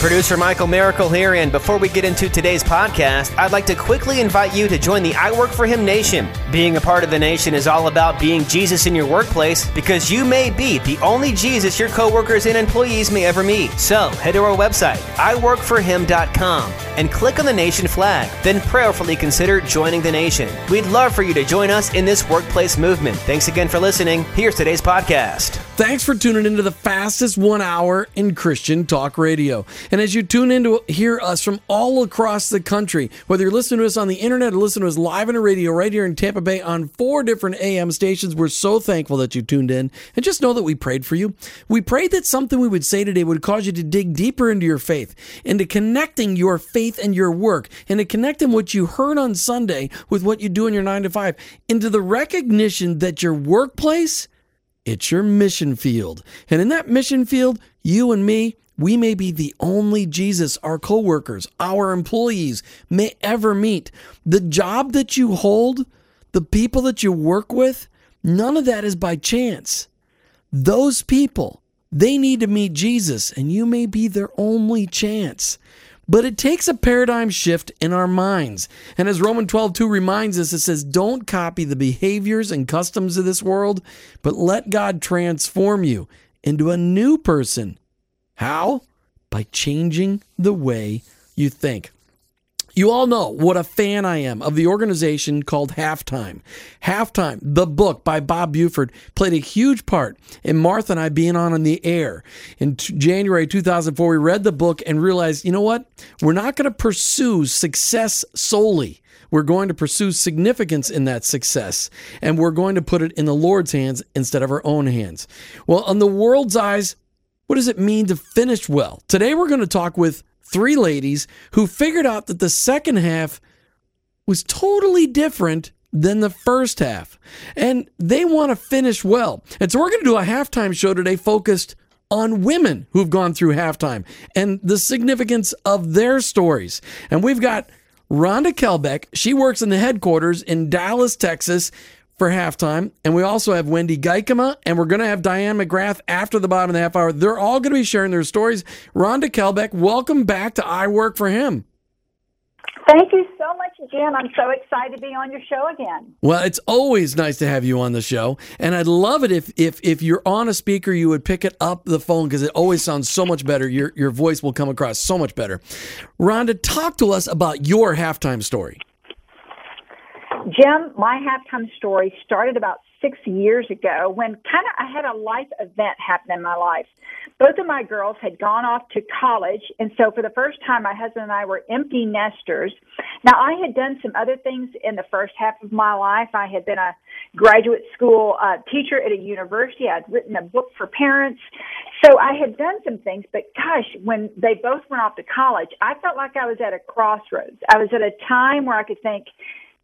Producer Michael Miracle here, and before we get into today's podcast, I'd like to quickly invite you to join the I Work for Him Nation. Being a part of the nation is all about being Jesus in your workplace because you may be the only Jesus your coworkers and employees may ever meet. So head to our website, iworkforhim.com, and click on the nation flag. Then prayerfully consider joining the nation. We'd love for you to join us in this workplace movement. Thanks again for listening. Here's today's podcast. Thanks for tuning into the fastest one hour in Christian talk radio. And as you tune in to hear us from all across the country, whether you're listening to us on the internet or listening to us live on a radio right here in Tampa Bay on four different AM stations, we're so thankful that you tuned in. And just know that we prayed for you. We prayed that something we would say today would cause you to dig deeper into your faith, into connecting your faith and your work, into connecting what you heard on Sunday with what you do in your nine to five, into the recognition that your workplace it's your mission field. And in that mission field, you and me, we may be the only Jesus our coworkers, our employees may ever meet. The job that you hold, the people that you work with, none of that is by chance. Those people, they need to meet Jesus, and you may be their only chance. But it takes a paradigm shift in our minds. And as Roman 12 2 reminds us, it says, Don't copy the behaviors and customs of this world, but let God transform you into a new person. How? By changing the way you think. You all know what a fan I am of the organization called Halftime. Halftime, the book by Bob Buford, played a huge part in Martha and I being on in the air. In t- January 2004, we read the book and realized, you know what? We're not going to pursue success solely. We're going to pursue significance in that success, and we're going to put it in the Lord's hands instead of our own hands. Well, on the world's eyes, what does it mean to finish well? Today, we're going to talk with three ladies who figured out that the second half was totally different than the first half. And they want to finish well. And so we're going to do a halftime show today focused on women who've gone through halftime and the significance of their stories. And we've got Rhonda Kehlbeck. She works in the headquarters in Dallas, Texas for halftime. And we also have Wende Geikema, and we're going to have Diane McGrath after the bottom of the half hour. They're all going to be sharing their stories. Rhonda Kehlbeck, welcome back to I Work for Him. Thank you so much, Jim. I'm so excited to be on your show again. Well, it's always nice to have you on the show, and I'd love it if if if you're on a speaker, you would pick it up the phone because it always sounds so much better. Your your voice will come across so much better. Rhonda, talk to us about your halftime story. Jim, my halftime story started about six years ago when kind of I had a life event happen in my life. Both of my girls had gone off to college, and so for the first time, my husband and I were empty nesters. Now, I had done some other things in the first half of my life. I had been a graduate school uh, teacher at a university. I'd written a book for parents. So I had done some things, but gosh, when they both went off to college, I felt like I was at a crossroads. I was at a time where I could think,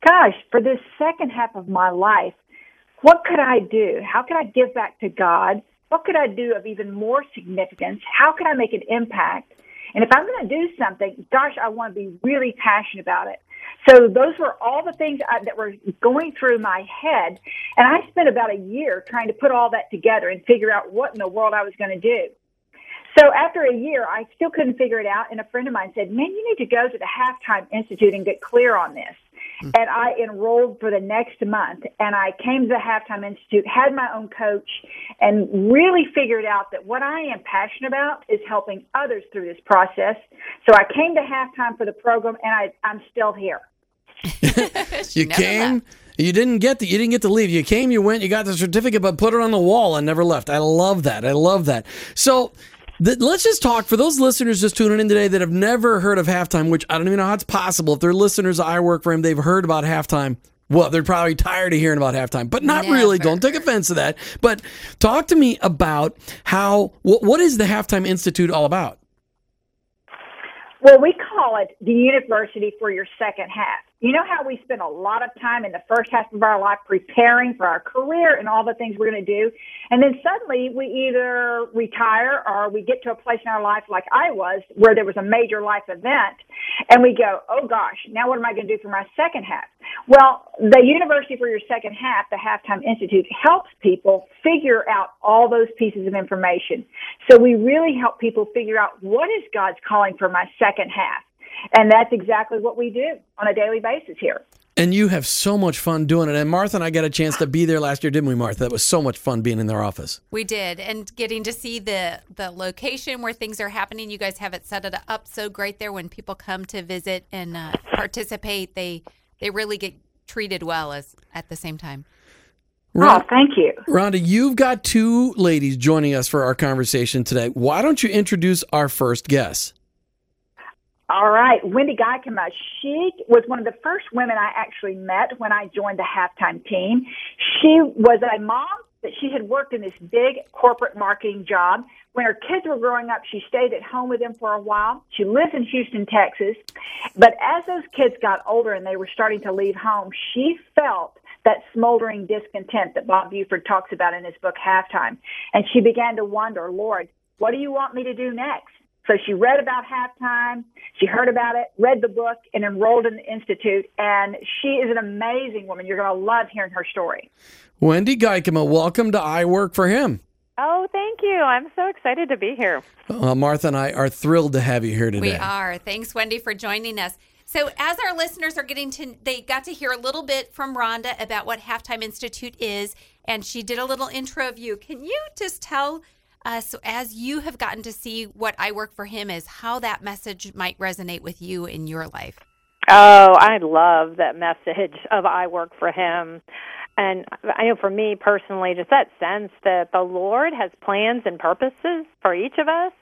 gosh, for this second half of my life, what could I do? How could I give back to God? What could I do of even more significance? How could I make an impact? And if I'm going to do something, gosh, I want to be really passionate about it. So those were all the things I, that were going through my head. And I spent about a year trying to put all that together and figure out what in the world I was going to do. So after a year, I still couldn't figure it out. And a friend of mine said, man, you need to go to the Halftime Institute and get clear on this Mm-hmm. and I enrolled for the next month. And I came to the Halftime Institute, had my own coach, and really figured out that what I am passionate about is helping others through this process. So I came to Halftime for the program, and I, I'm still here. you came. Left. You didn't get the, you didn't get to leave. You came, you went, you got the certificate, but put it on the wall and never left. I love that. I love that. So let's just talk for those listeners just tuning in today that have never heard of halftime, which I don't even know how it's possible. If they're listeners, I work for him, they've heard about halftime. Well, they're probably tired of hearing about halftime, but not never. really. Don't take offense to that. But talk to me about how what, what is the Halftime Institute all about? Well, we call it the university for your second half. You know how we spend a lot of time in the first half of our life preparing for our career and all the things we're going to do. And then suddenly we either retire or we get to a place in our life like I was where there was a major life event. And we go, oh gosh, now what am I going to do for my second half? Well, the University for Your Second Half, the Halftime Institute, helps people figure out all those pieces of information. So we really help people figure out what is God's calling for my second half. And that's exactly what we do on a daily basis here. And you have so much fun doing it. And Martha and I got a chance to be there last year, didn't we, Martha? That was so much fun being in their office. We did, and getting to see the the location where things are happening. You guys have it set it up so great there. When people come to visit and uh, participate, they they really get treated well as at the same time. oh, thank you. Rhonda, you've got two ladies joining us for our conversation today. Why don't you introduce our first guest? All right, Wende Geikema. She was one of the first women I actually met when I joined the halftime team. She was a mom, but she had worked in this big corporate marketing job. When her kids were growing up, she stayed at home with them for a while. She lives in Houston, Texas. But as those kids got older and they were starting to leave home, she felt that smoldering discontent that Bob Buford talks about in his book Halftime. And she began to wonder, Lord, what do you want me to do next? So she read about halftime, she heard about it, read the book, and enrolled in the Institute. And she is an amazing woman. You're going to love hearing her story. Wende Geikema, welcome to I Work for Him. Oh, thank you. I'm so excited to be here. Uh, Martha and I are thrilled to have you here today. We are. Thanks, Wende, for joining us. So, as our listeners are getting to, they got to hear a little bit from Rhonda about what Halftime Institute is, and she did a little intro of you. Can you just tell uh, so, as you have gotten to see what I work for him is, how that message might resonate with you in your life. Oh, I love that message of I work for him. And I know for me personally, just that sense that the Lord has plans and purposes for each of us.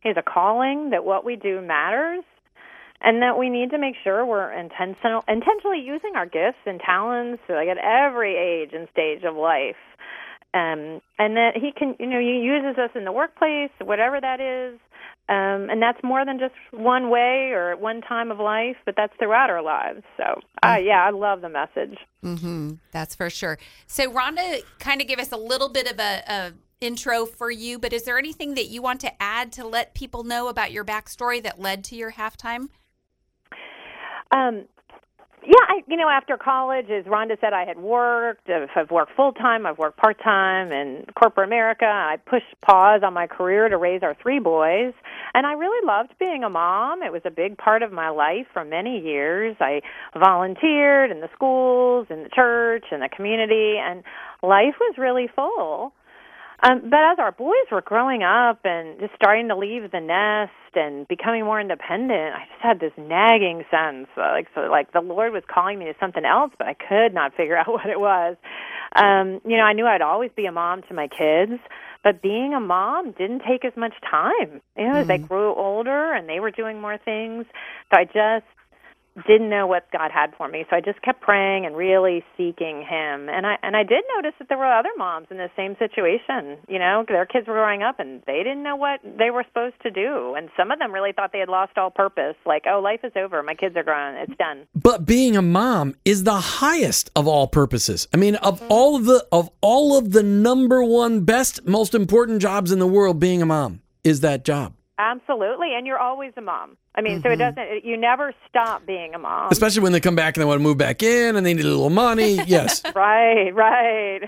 He has a calling that what we do matters and that we need to make sure we're intentional intentionally using our gifts and talents like at every age and stage of life um, and that he can, you know, he uses us in the workplace, whatever that is, um, and that's more than just one way or at one time of life, but that's throughout our lives. So, uh, yeah, I love the message. Mm-hmm. That's for sure. So, Rhonda kind of gave us a little bit of a, a intro for you, but is there anything that you want to add to let people know about your backstory that led to your halftime? Um, yeah, I, you know, after college, as Rhonda said, I had worked. I've worked full time. I've worked part time in corporate America. I pushed pause on my career to raise our three boys, and I really loved being a mom. It was a big part of my life for many years. I volunteered in the schools, in the church, in the community, and life was really full. Um, but as our boys were growing up and just starting to leave the nest and becoming more independent, I just had this nagging sense, uh, like so, like the Lord was calling me to something else, but I could not figure out what it was. Um, you know, I knew I'd always be a mom to my kids, but being a mom didn't take as much time. You know, mm-hmm. as they mm-hmm. grew older and they were doing more things, so I just didn't know what God had for me. So I just kept praying and really seeking him. And I and I did notice that there were other moms in the same situation. You know, their kids were growing up and they didn't know what they were supposed to do. And some of them really thought they had lost all purpose. Like, oh, life is over. My kids are grown. It's done. But being a mom is the highest of all purposes. I mean, of mm-hmm. all of the of all of the number one best most important jobs in the world being a mom is that job. Absolutely, and you're always a mom. I mean, mm-hmm. so it mm-hmm. doesn't. You never stop being a mom. Especially when they come back and they want to move back in and they need a little money. Yes. right. Right.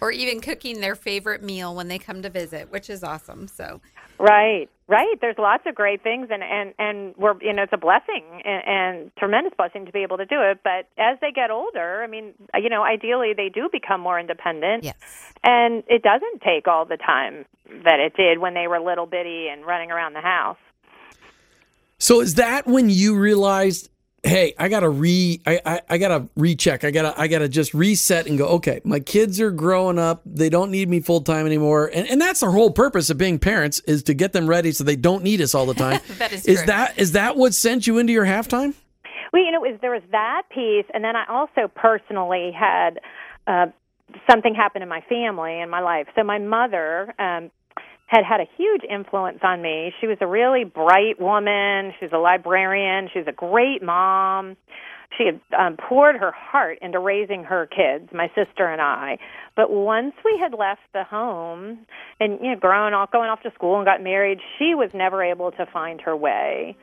Or even cooking their favorite meal when they come to visit, which is awesome. So. Right. Right. There's lots of great things, and and and we're you know it's a blessing and, and tremendous blessing to be able to do it. But as they get older, I mean, you know, ideally they do become more independent. Yes. And it doesn't take all the time that it did when they were little bitty and running around the house. So is that when you realized, hey, I gotta re, I, I, I, gotta recheck, I gotta, I gotta just reset and go, okay, my kids are growing up, they don't need me full time anymore, and and that's the whole purpose of being parents is to get them ready so they don't need us all the time. that is, is that is that what sent you into your halftime? Well, you know, was, there was that piece, and then I also personally had. Uh, something happen in my family and my life. So my mother um had had a huge influence on me. She was a really bright woman. She was a librarian. She was a great mom. She had um, poured her heart into raising her kids, my sister and I. But once we had left the home and you know, grown off, going off to school and got married, she was never able to find her way.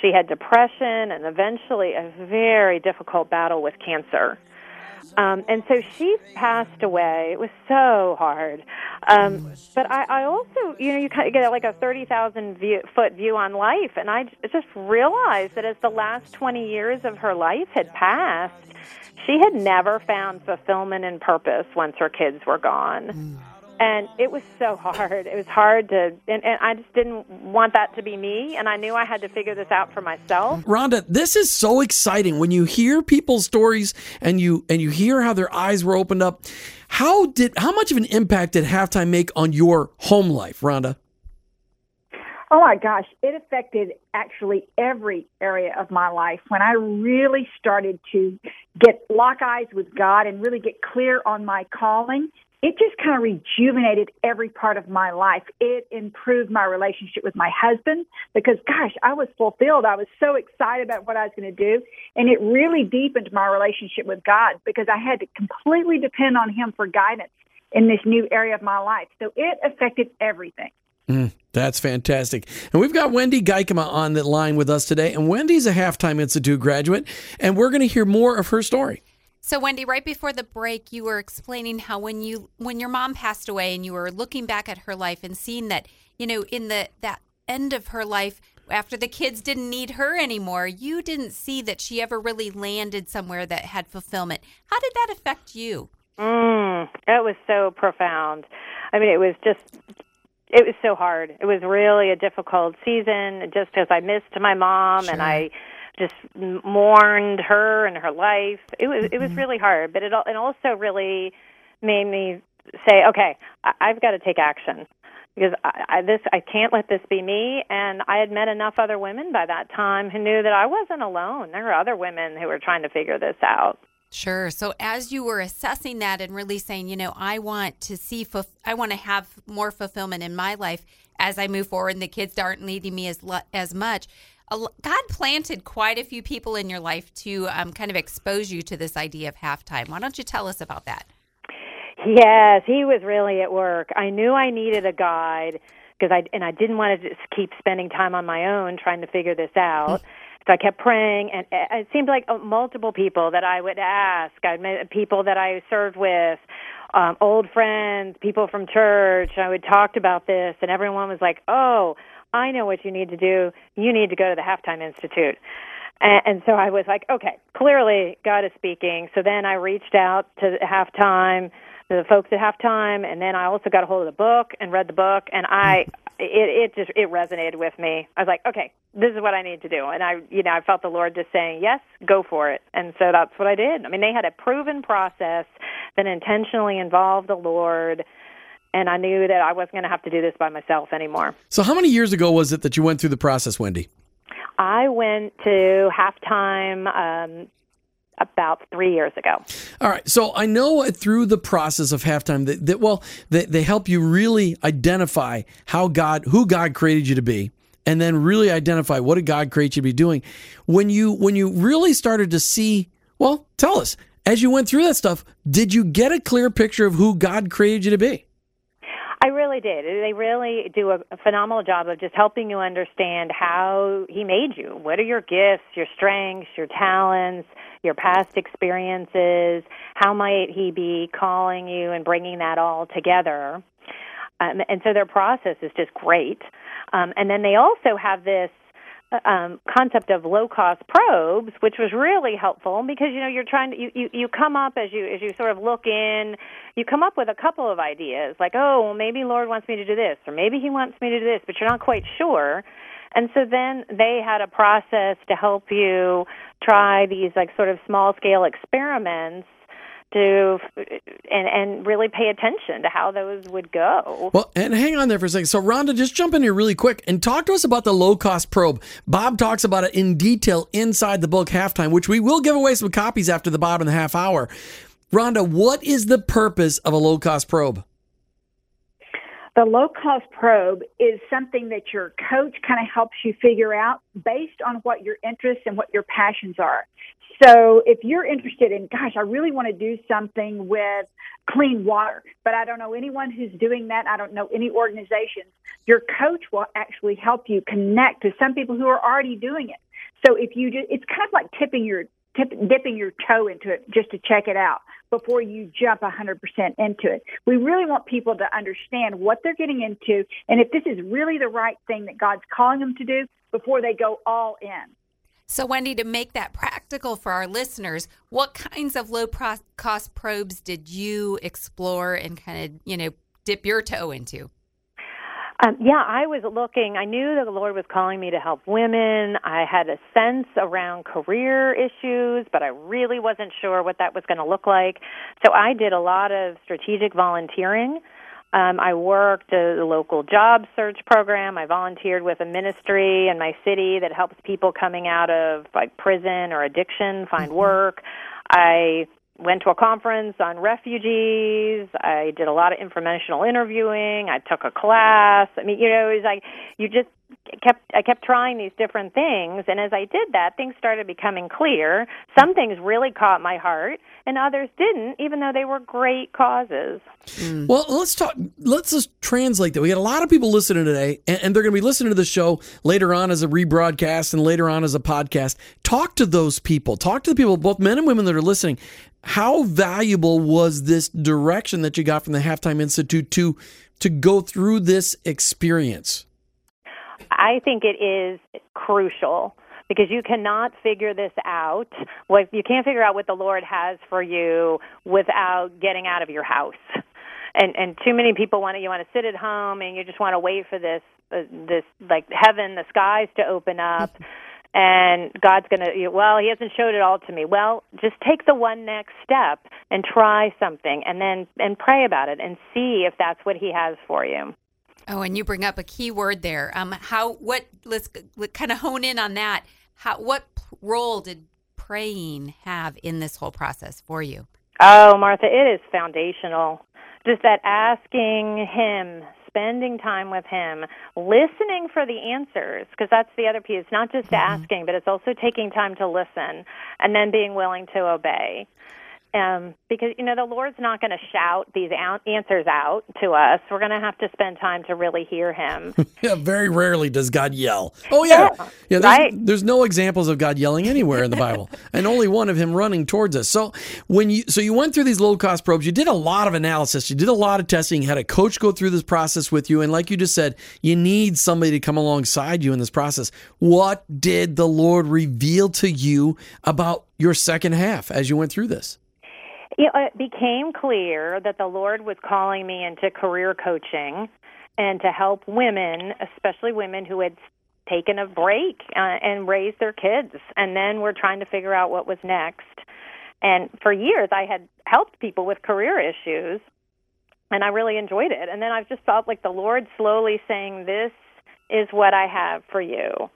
She had depression and eventually a very difficult battle with cancer. Um, and so she passed away. It was so hard. Um, but I, I also, you know, you kind of get like a 30,000 view, foot view on life. And I just realized that as the last 20 years of her life had passed, she had never found fulfillment and purpose once her kids were gone and it was so hard. It was hard to, and, and, I just didn't want that to be me, and I knew I had to figure this out for myself. Rhonda, this is so exciting when you hear people's stories and you and you hear how their eyes were opened up. How did how much of an impact did halftime make on your home life, Rhonda? Oh my gosh, it affected actually every area of my life. When I really started to get lock eyes with God and really get clear on my calling, it just kind of rejuvenated every part of my life. It improved my relationship with my husband because, gosh, I was fulfilled. I was so excited about what I was going to do. And it really deepened my relationship with God because I had to completely depend on Him for guidance in this new area of my life. So it affected everything. Mm, that's fantastic. And we've got Wende Geikema on the line with us today. And Wende's a Halftime Institute graduate, and we're going to hear more of her story. So Wende, right before the break, you were explaining how when you when your mom passed away and you were looking back at her life and seeing that, you know, in the that end of her life after the kids didn't need her anymore, you didn't see that she ever really landed somewhere that had fulfillment. How did that affect you? Mm, it was so profound. I mean, it was just it was so hard. It was really a difficult season just because I missed my mom sure. and I just mourned her and her life. It was it was mm-hmm. really hard, but it it also really made me say, okay, I, I've got to take action because I, I, this I can't let this be me. And I had met enough other women by that time who knew that I wasn't alone. There were other women who were trying to figure this out. Sure. So as you were assessing that and really saying, you know, I want to see, I want to have more fulfillment in my life as I move forward, and the kids aren't needing me as as much. God planted quite a few people in your life to um, kind of expose you to this idea of halftime. Why don't you tell us about that? Yes, he was really at work. I knew I needed a guide because I and I didn't want to just keep spending time on my own trying to figure this out. So I kept praying, and it seemed like uh, multiple people that I would ask. I met people that I served with, um, old friends, people from church. I would talk about this, and everyone was like, "Oh, I know what you need to do. You need to go to the Halftime Institute. And, and so I was like, okay, clearly God is speaking. So then I reached out to Halftime, the folks at Halftime, and then I also got a hold of the book and read the book, and I mm. it it just it resonated with me. I was like, okay, this is what I need to do, and I you know I felt the Lord just saying, yes, go for it, and so that's what I did. I mean, they had a proven process that intentionally involved the Lord and I knew that I wasn't going to have to do this by myself anymore. So, how many years ago was it that you went through the process, Wende? I went to halftime um, about three years ago. All right. So I know through the process of halftime that, that well, they, they help you really identify how God, who God created you to be, and then really identify what did God create you to be doing. When you when you really started to see, well, tell us as you went through that stuff, did you get a clear picture of who God created you to be? I really did. They really do a, a phenomenal job of just helping you understand how He made you. What are your gifts, your strengths, your talents, your past experiences? How might He be calling you and bringing that all together? Um, and so their process is just great. Um, and then they also have this um, concept of low cost probes, which was really helpful because you know you're trying to you, you you come up as you as you sort of look in, you come up with a couple of ideas like oh well maybe Lord wants me to do this or maybe He wants me to do this, but you're not quite sure. And so then they had a process to help you try these like sort of small scale experiments to and and really pay attention to how those would go. Well, and hang on there for a second. So, Rhonda, just jump in here really quick and talk to us about the low cost probe. Bob talks about it in detail inside the book Halftime, which we will give away some copies after the bottom of the half hour. Rhonda, what is the purpose of a low cost probe? The low cost probe is something that your coach kind of helps you figure out based on what your interests and what your passions are. So if you're interested in, gosh, I really want to do something with clean water, but I don't know anyone who's doing that. I don't know any organizations. Your coach will actually help you connect to some people who are already doing it. So if you just, it's kind of like tipping your tip, dipping your toe into it just to check it out before you jump 100% into it. We really want people to understand what they're getting into and if this is really the right thing that God's calling them to do before they go all in. So, Wende, to make that practical for our listeners, what kinds of low cost probes did you explore and kind of, you know, dip your toe into? Um, yeah, I was looking. I knew that the Lord was calling me to help women. I had a sense around career issues, but I really wasn't sure what that was going to look like. So I did a lot of strategic volunteering. Um, I worked a local job search program. I volunteered with a ministry in my city that helps people coming out of like prison or addiction find mm-hmm. work. I went to a conference on refugees. I did a lot of informational interviewing. I took a class. I mean, you know, it was like you just kept I kept trying these different things and as I did that things started becoming clear. Some things really caught my heart and others didn't even though they were great causes. Mm. Well, let's talk let's just translate that. We got a lot of people listening today and, and they're going to be listening to the show later on as a rebroadcast and later on as a podcast. Talk to those people. Talk to the people both men and women that are listening. How valuable was this direction that you got from the Halftime Institute to to go through this experience? I think it is crucial because you cannot figure this out. You can't figure out what the Lord has for you without getting out of your house. And and too many people want to you want to sit at home and you just want to wait for this uh, this like heaven, the skies to open up. and God's going to, well, He hasn't showed it all to me. Well, just take the one next step and try something, and then and pray about it and see if that's what He has for you. Oh, and you bring up a key word there. Um, how? What? Let's, let's kind of hone in on that. How? What role did praying have in this whole process for you? Oh, Martha, it is foundational. Just that asking Him, spending time with Him, listening for the answers, because that's the other piece. Not just mm-hmm. asking, but it's also taking time to listen and then being willing to obey um, because you know the Lord's not going to shout these out- answers out to us. We're going to have to spend time to really hear Him. yeah, very rarely does God yell. Oh yeah, yeah. yeah there's, right. there's no examples of God yelling anywhere in the Bible, and only one of Him running towards us. So when you so you went through these low cost probes, you did a lot of analysis, you did a lot of testing, you had a coach go through this process with you, and like you just said, you need somebody to come alongside you in this process. What did the Lord reveal to you about your second half as you went through this? It became clear that the Lord was calling me into career coaching and to help women, especially women who had taken a break uh, and raised their kids and then were trying to figure out what was next. And for years I had helped people with career issues and I really enjoyed it. And then I've just felt like the Lord slowly saying this is what I have for you.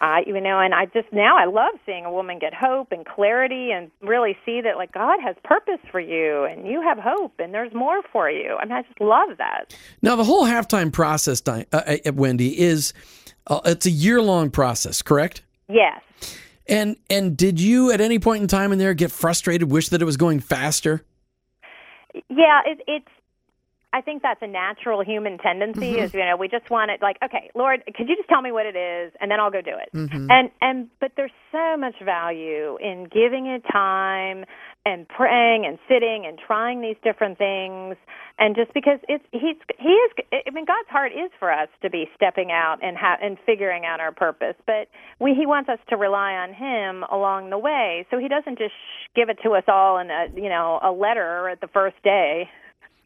I, you know, and I just now I love seeing a woman get hope and clarity and really see that like God has purpose for you and you have hope and there's more for you. I mean, I just love that. Now, the whole halftime process, uh, uh, Wende, is uh, it's a year long process, correct? Yes. And and did you at any point in time in there get frustrated, wish that it was going faster? Yeah, it, it's I think that's a natural human tendency. Mm-hmm. Is you know we just want it like okay, Lord, could you just tell me what it is, and then I'll go do it. Mm-hmm. And and but there's so much value in giving it time and praying and sitting and trying these different things. And just because it's he's he is I mean God's heart is for us to be stepping out and ha- and figuring out our purpose, but we he wants us to rely on him along the way. So he doesn't just give it to us all in a you know a letter at the first day.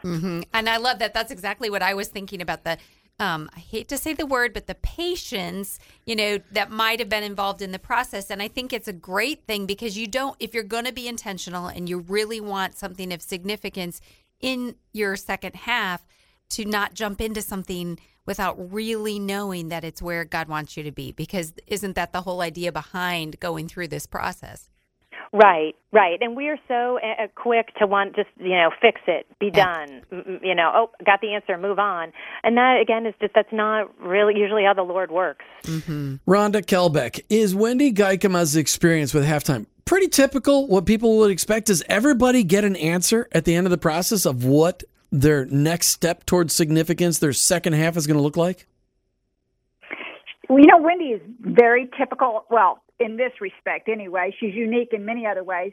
Mm-hmm. And I love that. That's exactly what I was thinking about the. Um, I hate to say the word, but the patience, you know, that might have been involved in the process. And I think it's a great thing because you don't, if you're going to be intentional and you really want something of significance in your second half, to not jump into something without really knowing that it's where God wants you to be. Because isn't that the whole idea behind going through this process? Right, right. And we are so uh, quick to want just, you know, fix it, be done, you know, oh, got the answer, move on. And that, again, is just, that's not really usually how the Lord works. Mm-hmm. Rhonda Kehlbeck, is Wende Geikema's experience with halftime pretty typical? What people would expect? Does everybody get an answer at the end of the process of what their next step towards significance, their second half is going to look like? Well, you know, Wende is very typical. Well, in this respect, anyway, she's unique in many other ways.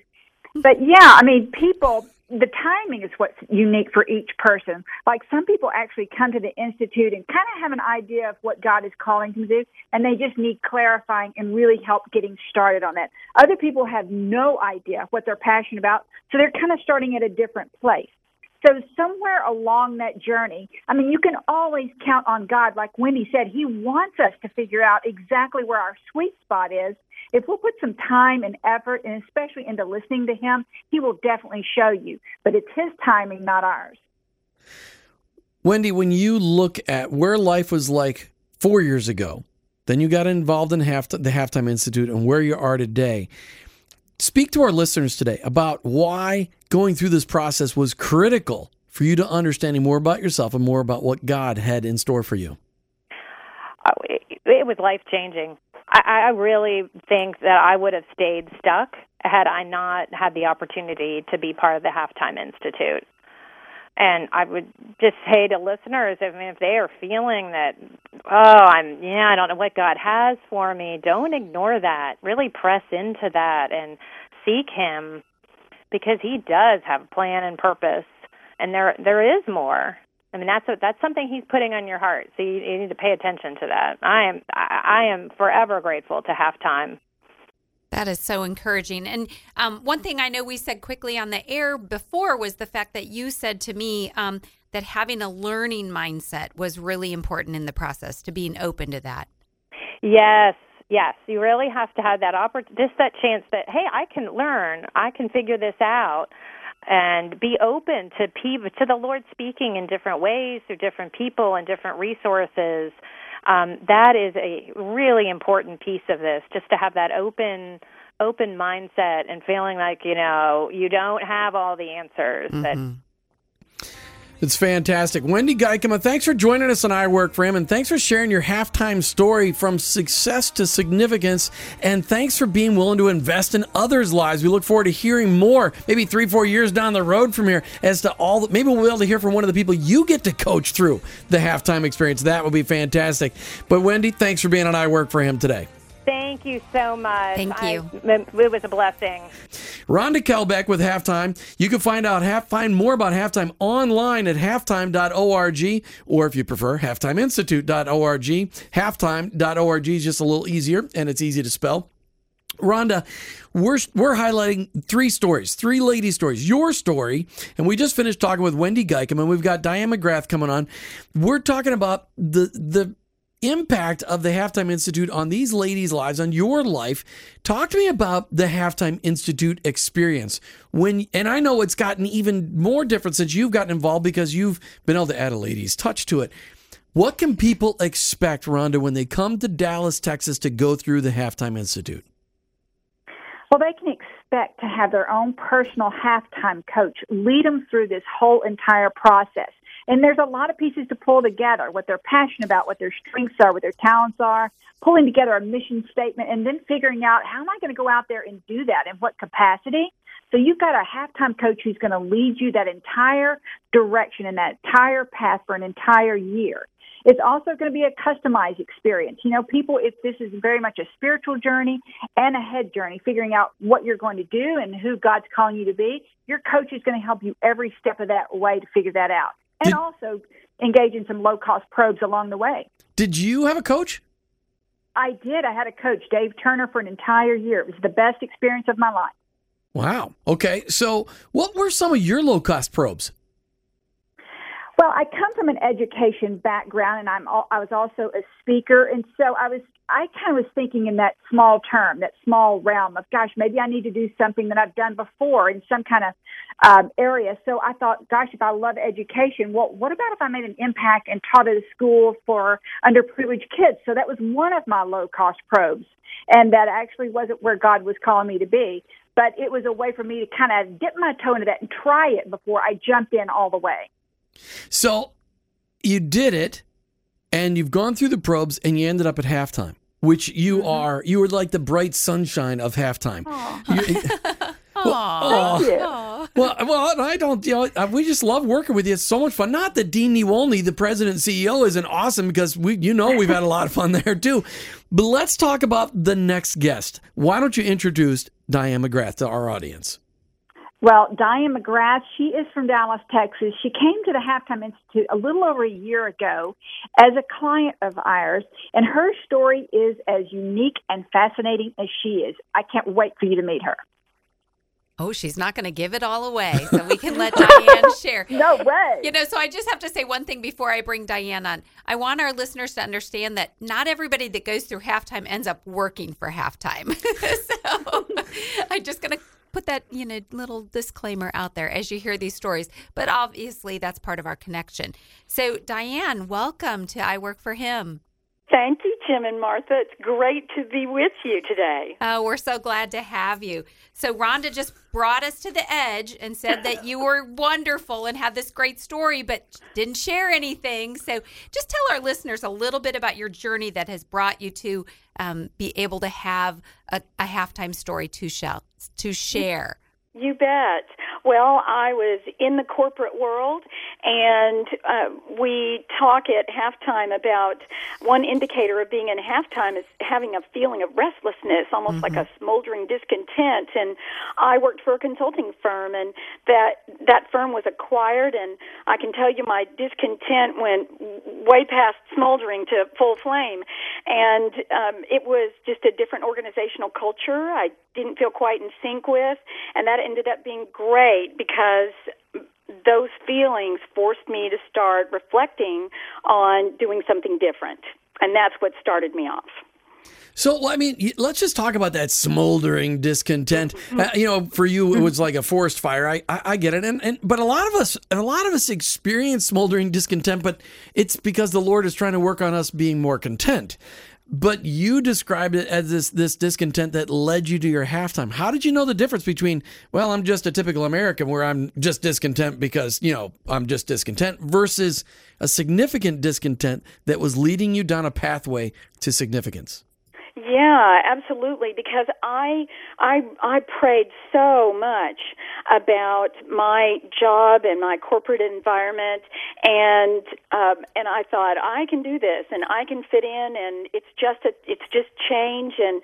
But yeah, I mean, people, the timing is what's unique for each person. Like some people actually come to the Institute and kind of have an idea of what God is calling them to do, and they just need clarifying and really help getting started on that. Other people have no idea what they're passionate about, so they're kind of starting at a different place. So somewhere along that journey, I mean, you can always count on God. Like Wende said, He wants us to figure out exactly where our sweet spot is. If we'll put some time and effort, and especially into listening to Him, He will definitely show you. But it's His timing, not ours. Wende, when you look at where life was like four years ago, then you got involved in half the Halftime Institute and where you are today. Speak to our listeners today about why going through this process was critical for you to understanding more about yourself and more about what God had in store for you. Oh, It, it was life changing. I, I really think that I would have stayed stuck had I not had the opportunity to be part of the Halftime Institute. And I would just say to listeners, I mean, if they are feeling that, oh, I'm, yeah, I don't know what God has for me, don't ignore that. Really press into that and seek Him because He does have a plan and purpose, and there there is more. I mean, that's a, that's something He's putting on your heart, so you, you need to pay attention to that. I am I, I am forever grateful to Halftime that is so encouraging. And um, one thing I know we said quickly on the air before was the fact that you said to me um, that having a learning mindset was really important in the process, to being open to that. Yes, yes. You really have to have that opportunity, just that chance that, hey, I can learn, I can figure this out. And be open to people, to the Lord speaking in different ways through different people and different resources um, that is a really important piece of this, just to have that open open mindset and feeling like you know you don't have all the answers mm-hmm. that it's fantastic. Wende Geikema, thanks for joining us on I Work for Him, and thanks for sharing your halftime story from success to significance, and thanks for being willing to invest in others' lives. We look forward to hearing more, maybe three, four years down the road from here, as to all. The, maybe we'll be able to hear from one of the people you get to coach through the halftime experience. That would be fantastic. But Wende, thanks for being on I Work for Him today. Thank you so much. Thank you. I, it was a blessing. Rhonda Kehlbeck with Halftime. You can find out half, find more about Halftime online at halftime.org, or if you prefer, halftimeinstitute.org. Halftime.org is just a little easier, and it's easy to spell. Rhonda, we're we're highlighting three stories, three lady stories. Your story, and we just finished talking with Wende Geikem, and we've got Diane McGrath coming on. We're talking about the the impact of the Halftime Institute on these ladies' lives, on your life. Talk to me about the Halftime Institute experience. When and I know it's gotten even more different since you've gotten involved because you've been able to add a ladies' touch to it. What can people expect, Rhonda, when they come to Dallas, Texas to go through the Halftime Institute? Well, they can expect to have their own personal halftime coach lead them through this whole entire process. And there's a lot of pieces to pull together what they're passionate about, what their strengths are, what their talents are, pulling together a mission statement, and then figuring out how am I going to go out there and do that in what capacity. So you've got a halftime coach who's going to lead you that entire direction and that entire path for an entire year. It's also going to be a customized experience. You know, people, if this is very much a spiritual journey and a head journey, figuring out what you're going to do and who God's calling you to be, your coach is going to help you every step of that way to figure that out and did, also engage in some low cost probes along the way. Did you have a coach? I did. I had a coach, Dave Turner, for an entire year. It was the best experience of my life. Wow. Okay. So, what were some of your low cost probes? Well, I come from an education background, and I'm I was also a speaker, and so I was I kind of was thinking in that small term, that small realm of gosh, maybe I need to do something that I've done before in some kind of um, area. So I thought, gosh, if I love education, well, what about if I made an impact and taught at a school for underprivileged kids? So that was one of my low cost probes, and that actually wasn't where God was calling me to be. But it was a way for me to kind of dip my toe into that and try it before I jumped in all the way. So you did it and you've gone through the probes and you ended up at halftime, which you mm-hmm. are. You were like the bright sunshine of halftime. Well, Thank well, well, I don't. You know, we just love working with you. It's so much fun. Not that Dean Niewolny, the president and CEO, isn't awesome because we, you know, we've had a lot of fun there too. But let's talk about the next guest. Why don't you introduce Diane McGrath to our audience? Well, Diane McGrath, she is from Dallas, Texas. She came to the Halftime Institute a little over a year ago as a client of ours, and her story is as unique and fascinating as she is. I can't wait for you to meet her. Oh, she's not going to give it all away, so we can let Diane share. No way. You know, so I just have to say one thing before I bring Diane on. I want our listeners to understand that not everybody that goes through halftime ends up working for halftime. so I'm just going to put that you know little disclaimer out there as you hear these stories but obviously that's part of our connection. So diane welcome to i work for him. Thank you, Jim and Martha. It's great to be with you today. Oh, we're so glad to have you. So, Rhonda just brought us to the edge and said that you were wonderful and have this great story, but didn't share anything. So, just tell our listeners a little bit about your journey that has brought you to um, be able to have a, a halftime story to, shell, to share. You bet. Well, I was in the corporate world, and uh, we talk at halftime about one indicator of being in halftime is having a feeling of restlessness, almost mm-hmm. like a smoldering discontent. And I worked for a consulting firm, and that that firm was acquired, and I can tell you my discontent went way past smoldering to full flame, and um, it was just a different organizational culture. I didn't feel quite in sync with, and that ended up being great because those feelings forced me to start reflecting on doing something different. And that's what started me off. So, I mean, let's just talk about that smoldering discontent. Mm-hmm. Uh, you know, for you, it was like a forest fire. I, I, I, get it, and, and but a lot of us, a lot of us experience smoldering discontent, but it's because the Lord is trying to work on us being more content. But you described it as this this discontent that led you to your halftime. How did you know the difference between, well, I'm just a typical American where I'm just discontent because, you know, I'm just discontent versus a significant discontent that was leading you down a pathway to significance? Yeah, absolutely. Because I I I prayed so much about my job and my corporate environment, and um, and I thought I can do this and I can fit in, and it's just a it's just change, and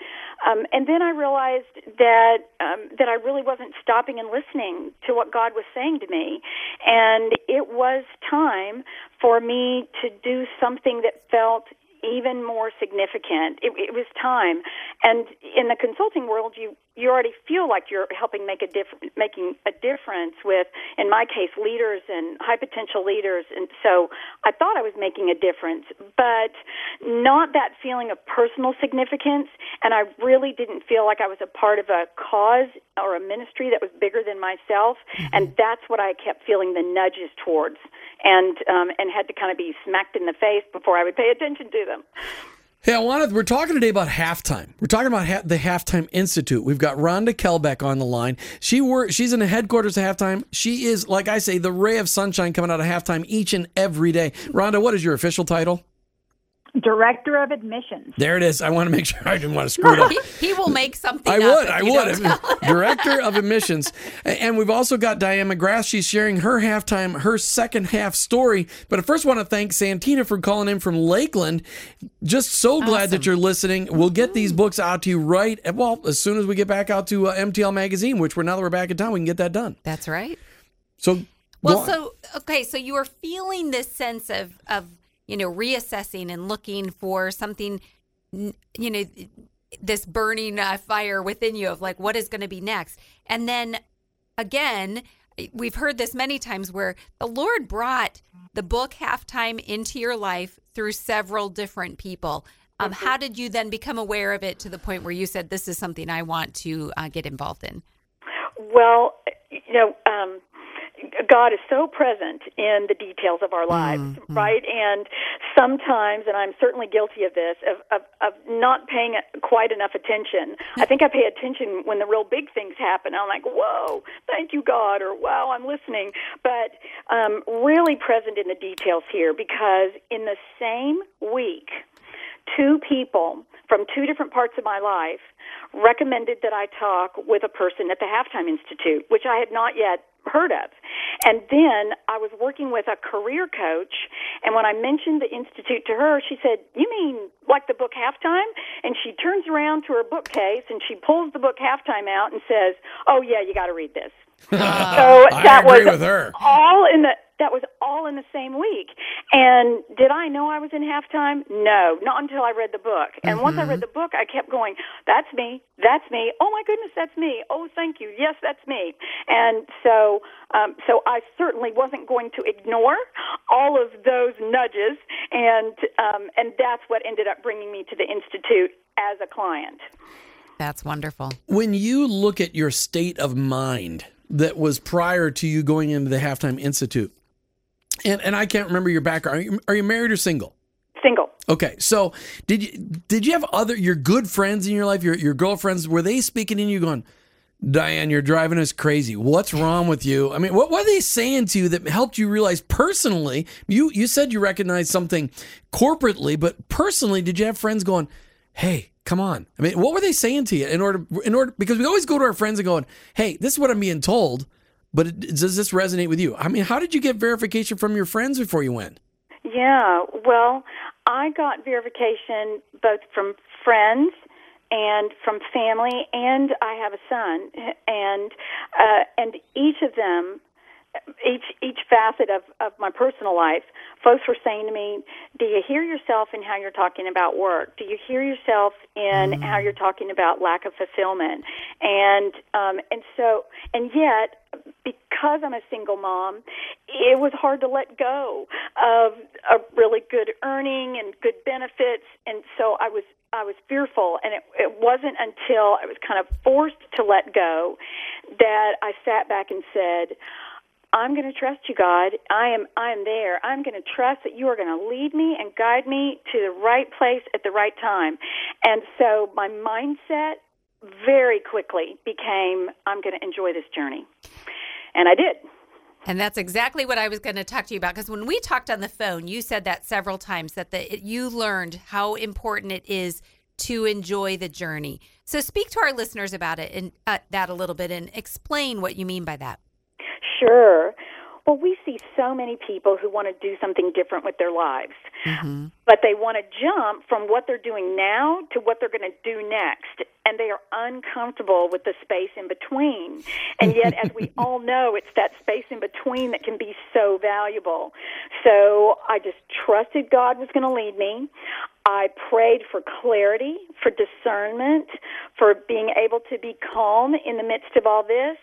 um, and then I realized that um, that I really wasn't stopping and listening to what God was saying to me, and it was time for me to do something that felt even more significant. It, it was time, and in the consulting world, you you already feel like you're helping make a diff- making a difference with, in my case, leaders and high potential leaders, and so I thought I was making a difference, but not that feeling of personal significance, and I really didn't feel like I was a part of a cause or a ministry that was bigger than myself, mm-hmm. and that's what I kept feeling the nudges towards and um, and had to kind of be smacked in the face before I would pay attention to them. Hey, I wanted, we're talking today about halftime. We're talking about ha- the Halftime Institute. We've got Rhonda Kehlbeck on the line. She work, she's in the headquarters of halftime. She is, like I say, the ray of sunshine coming out of halftime each and every day. Rhonda, what is your official title? Director of Admissions. There it is. I want to make sure I didn't want to screw it up. he, he will make something. I would. I would. Director of Admissions, and we've also got Diane McGrath. She's sharing her halftime, her second half story. But I first want to thank Santina for calling in from Lakeland. Just so glad awesome. that you're listening. We'll get these books out to you right. At well, as soon as we get back out to uh, MTL Magazine, which we're now that we're back in town, we can get that done. That's right. So. Well, so okay, so you are feeling this sense of of you know, reassessing and looking for something, you know, this burning uh, fire within you of like, what is going to be next? And then again, we've heard this many times where the Lord brought the book halftime into your life through several different people. Um, mm-hmm. How did you then become aware of it to the point where you said, this is something I want to uh, get involved in? Well, you know, um, God is so present in the details of our lives, mm-hmm. right? And sometimes, and I'm certainly guilty of this, of, of, of not paying quite enough attention. I think I pay attention when the real big things happen. I'm like, whoa, thank you, God, or wow, I'm listening. But um, really present in the details here because in the same week, two people from two different parts of my life recommended that I talk with a person at the Halftime Institute, which I had not yet heard of. And then I was working with a career coach, and when I mentioned the institute to her, she said, "You mean like the book Halftime?" And she turns around to her bookcase and she pulls the book Halftime out and says, "Oh yeah, you got to read this." so that agree was with her. all in the that was all in the same week. And did I know I was in halftime? No, not until I read the book. And once I read the book, I kept going, "That's me. That's me. Oh my goodness, that's me. Oh, thank you. Yes, that's me." And so, um, so I certainly wasn't going to ignore all of those nudges, and um, and that's what ended up bringing me to the institute as a client. That's wonderful. When you look at your state of mind that was prior to you going into the Halftime Institute, and and I can't remember your background. Are you, are you married or single? Single. Okay, so did you did you have other your good friends in your life, your your girlfriends? Were they speaking in you, going, Diane, you're driving us crazy. What's wrong with you? I mean, what, what are they saying to you that helped you realize personally? You you said you recognized something corporately, but personally, did you have friends going, "Hey, come on"? I mean, what were they saying to you in order in order because we always go to our friends and going, "Hey, this is what I'm being told." But it, does this resonate with you? I mean, how did you get verification from your friends before you went? Yeah, well, I got verification both from friends and from family, and I have a son, and uh, and each of them, each each facet of of my personal life, folks were saying to me, "Do you hear yourself in how you're talking about work? Do you hear yourself in how you're talking about lack of fulfillment?" And um, and so and yet because I'm a single mom, it was hard to let go of a really good earning and good benefits, and so I was I was fearful, and it, it wasn't until I was kind of forced to let go that I sat back and said. I'm going to trust you, God. I am I am there. I'm going to trust that you are going to lead me and guide me to the right place at the right time. And so my mindset very quickly became I'm going to enjoy this journey. And I did. And that's exactly what I was going to talk to you about because when we talked on the phone, you said that several times that the, it, you learned how important it is to enjoy the journey. So speak to our listeners about it and uh, that a little bit and explain what you mean by that. Sure. Well, we see so many people who want to do something different with their lives, Mm-hmm. but they want to jump from what they're doing now to what they're going to do next, and they are uncomfortable with the space in between. And yet, as we all know, it's that space in between that can be so valuable. So I just trusted God was going to lead me. I prayed for clarity, for discernment, for being able to be calm in the midst of all this.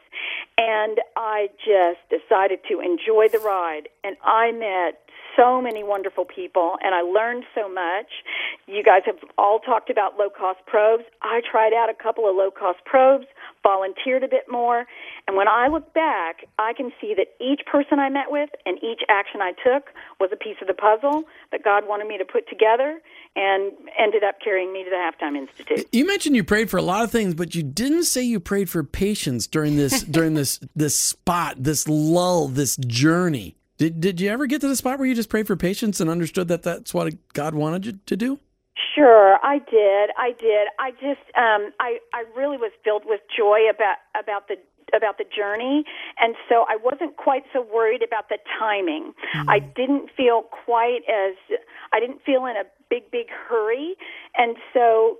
And I just decided to enjoy the ride. And I met so many wonderful people and I learned so much. You guys have all talked about low cost probes. I tried out a couple of low cost probes, volunteered a bit more, and when I look back, I can see that each person I met with and each action I took was a piece of the puzzle that God wanted me to put together and ended up carrying me to the Halftime Institute. You mentioned you prayed for a lot of things, but you didn't say you prayed for patience during this during this this spot, this lull, this journey. Did did you ever get to the spot where you just prayed for patience and understood that that's what God wanted you to do? Sure, I did. I did. I just um I I really was filled with joy about about the about the journey and so I wasn't quite so worried about the timing. I didn't feel quite as I didn't feel in a big big hurry and so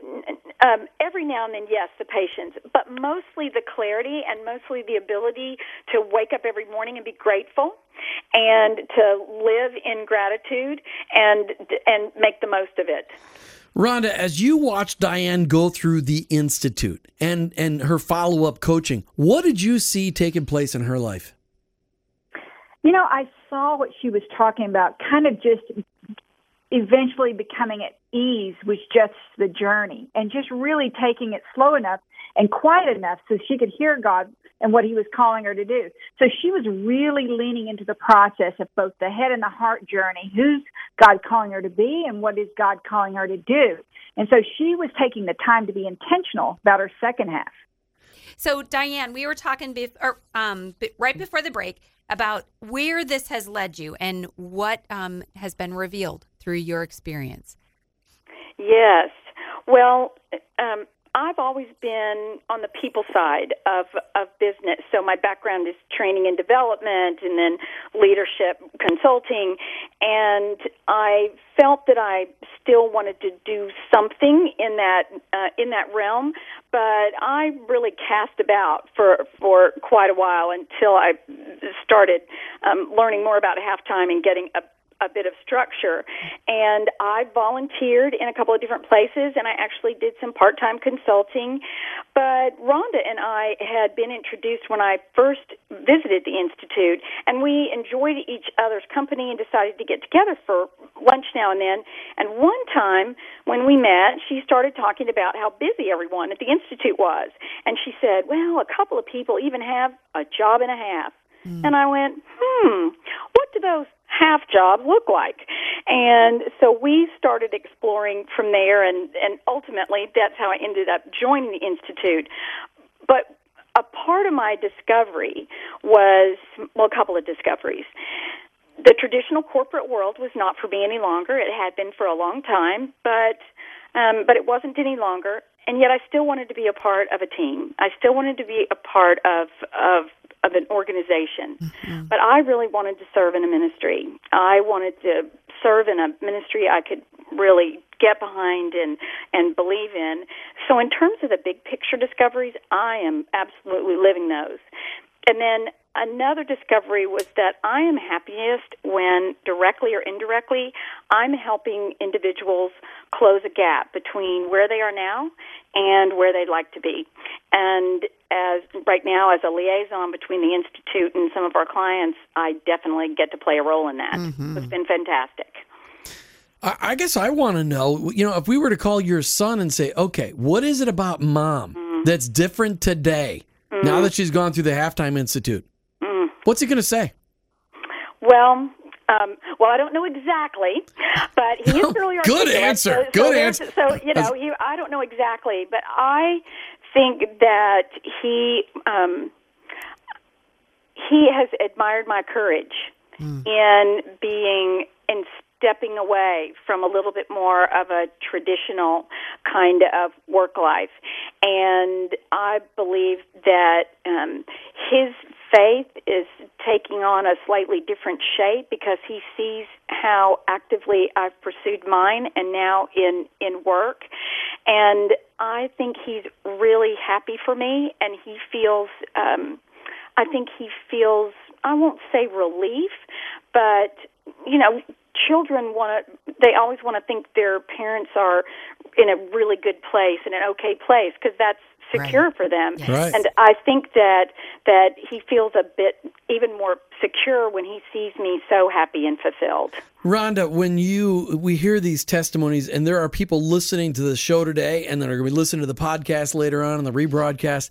um every now and then yes the patience but mostly the clarity and mostly the ability to wake up every morning and be grateful and to live in gratitude and and make the most of it. Rhonda, as you watched Diane go through the institute and and her follow up coaching, what did you see taking place in her life? You know, I saw what she was talking about, kind of just eventually becoming at ease was just the journey and just really taking it slow enough and quiet enough so she could hear God and what he was calling her to do. So she was really leaning into the process of both the head and the heart journey. Who's God calling her to be and what is God calling her to do? And so she was taking the time to be intentional about her second half. So, Diane, we were talking bef- or, um, right before the break about where this has led you and what um, has been revealed through your experience. Yes. Well, um, I've always been on the people side of of business. So my background is training and development, and then leadership consulting. And I felt that I still wanted to do something in that uh, in that realm, but I really cast about for for quite a while until I started um, learning more about halftime and getting a a bit of structure. And I volunteered in a couple of different places, and I actually did some part time consulting. But Rhonda and I had been introduced when I first visited the Institute, and we enjoyed each other's company and decided to get together for lunch now and then. And one time when we met, she started talking about how busy everyone at the Institute was. And she said, Well, a couple of people even have a job and a half. Mm. And I went, hmm, what do those half jobs look like? And so we started exploring from there, and, and ultimately that's how I ended up joining the Institute. But a part of my discovery was, well, a couple of discoveries. The traditional corporate world was not for me any longer. It had been for a long time, but um, but it wasn't any longer. And yet, I still wanted to be a part of a team. I still wanted to be a part of of of an organization. Mm-hmm. But I really wanted to serve in a ministry. I wanted to serve in a ministry I could really get behind and and believe in. So in terms of the big picture discoveries, I am absolutely living those. And then another discovery was that I am happiest when directly or indirectly I'm helping individuals close a gap between where they are now and where they'd like to be. And as right now as a liaison between the institute and some of our clients, I definitely get to play a role in that. Mm-hmm. It's been fantastic. I guess I want to know, you know, if we were to call your son and say, okay, what is it about mom mm-hmm. that's different today mm-hmm. now that she's gone through the Halftime Institute? What's he going to say? Well, um, well, I don't know exactly, but he is really Good answer. So, Good so answer. So you know, he, I don't know exactly, but I think that he um, he has admired my courage mm. in being in stepping away from a little bit more of a traditional kind of work life, and I believe that um, his faith is taking on a slightly different shape because he sees how actively I've pursued mine and now in in work. And I think he's really happy for me and he feels um I think he feels I won't say relief but you know children want to they always want to think their parents are in a really good place in an okay place because that's secure right. for them. Yes. Right. And I think that that he feels a bit even more secure when he sees me so happy and fulfilled. Rhonda, when you we hear these testimonies, and there are people listening to the show today, and then are going to be listening to the podcast later on and the rebroadcast,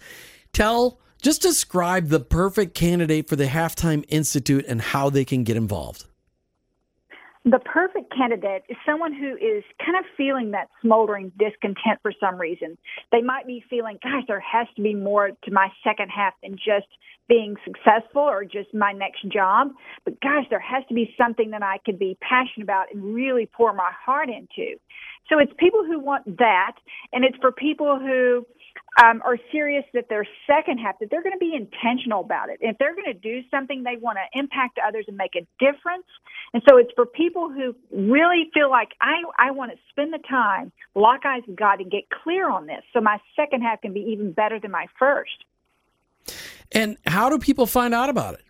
tell just describe the perfect candidate for the Halftime Institute and how they can get involved. The perfect candidate is someone who is kind of feeling that smoldering discontent for some reason. They might be feeling, gosh, there has to be more to my second half than just being successful or just my next job. But gosh, there has to be something that I could be passionate about and really pour my heart into. So it's people who want that, and it's for people who um, are serious that their second half, that they're going to be intentional about it. If they're going to do something, they want to impact others and make a difference. And so it's for people who really feel like I, I want to spend the time, lock eyes with God, and get clear on this so my second half can be even better than my first. And how do people find out about it?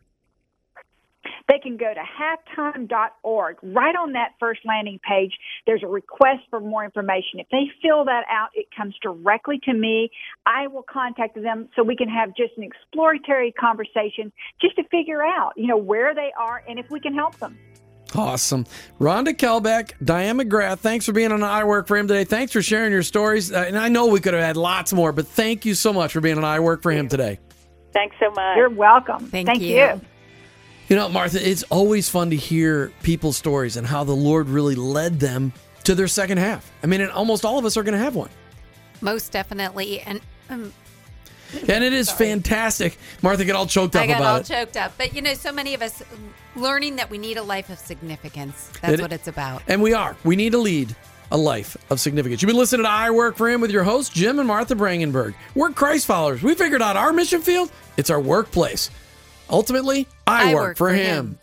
They can go to halftime.org. Right on that first landing page, there's a request for more information. If they fill that out, it comes directly to me. I will contact them so we can have just an exploratory conversation just to figure out, you know, where they are and if we can help them. Awesome. Rhonda Kehlbeck, Diane McGrath, thanks for being on I Work for Him today. Thanks for sharing your stories. Uh, and I know we could have had lots more, but thank you so much for being on I Work for Him today. Thanks so much. You're welcome. Thank, thank you. you. You know, Martha, it's always fun to hear people's stories and how the Lord really led them to their second half. I mean, and almost all of us are going to have one. Most definitely. And um, and it is Sorry. fantastic. Martha got all choked up I got all it. choked up. But you know, so many of us learning that we need a life of significance. That's it, what it's about. And we are. We need a lead. a life of significance. You've been listening to I Work for Him with your hosts, Jim and Martha Brangenberg. We're Christ followers. We figured out our mission field, it's our workplace. Ultimately, I, I work, work for him. him.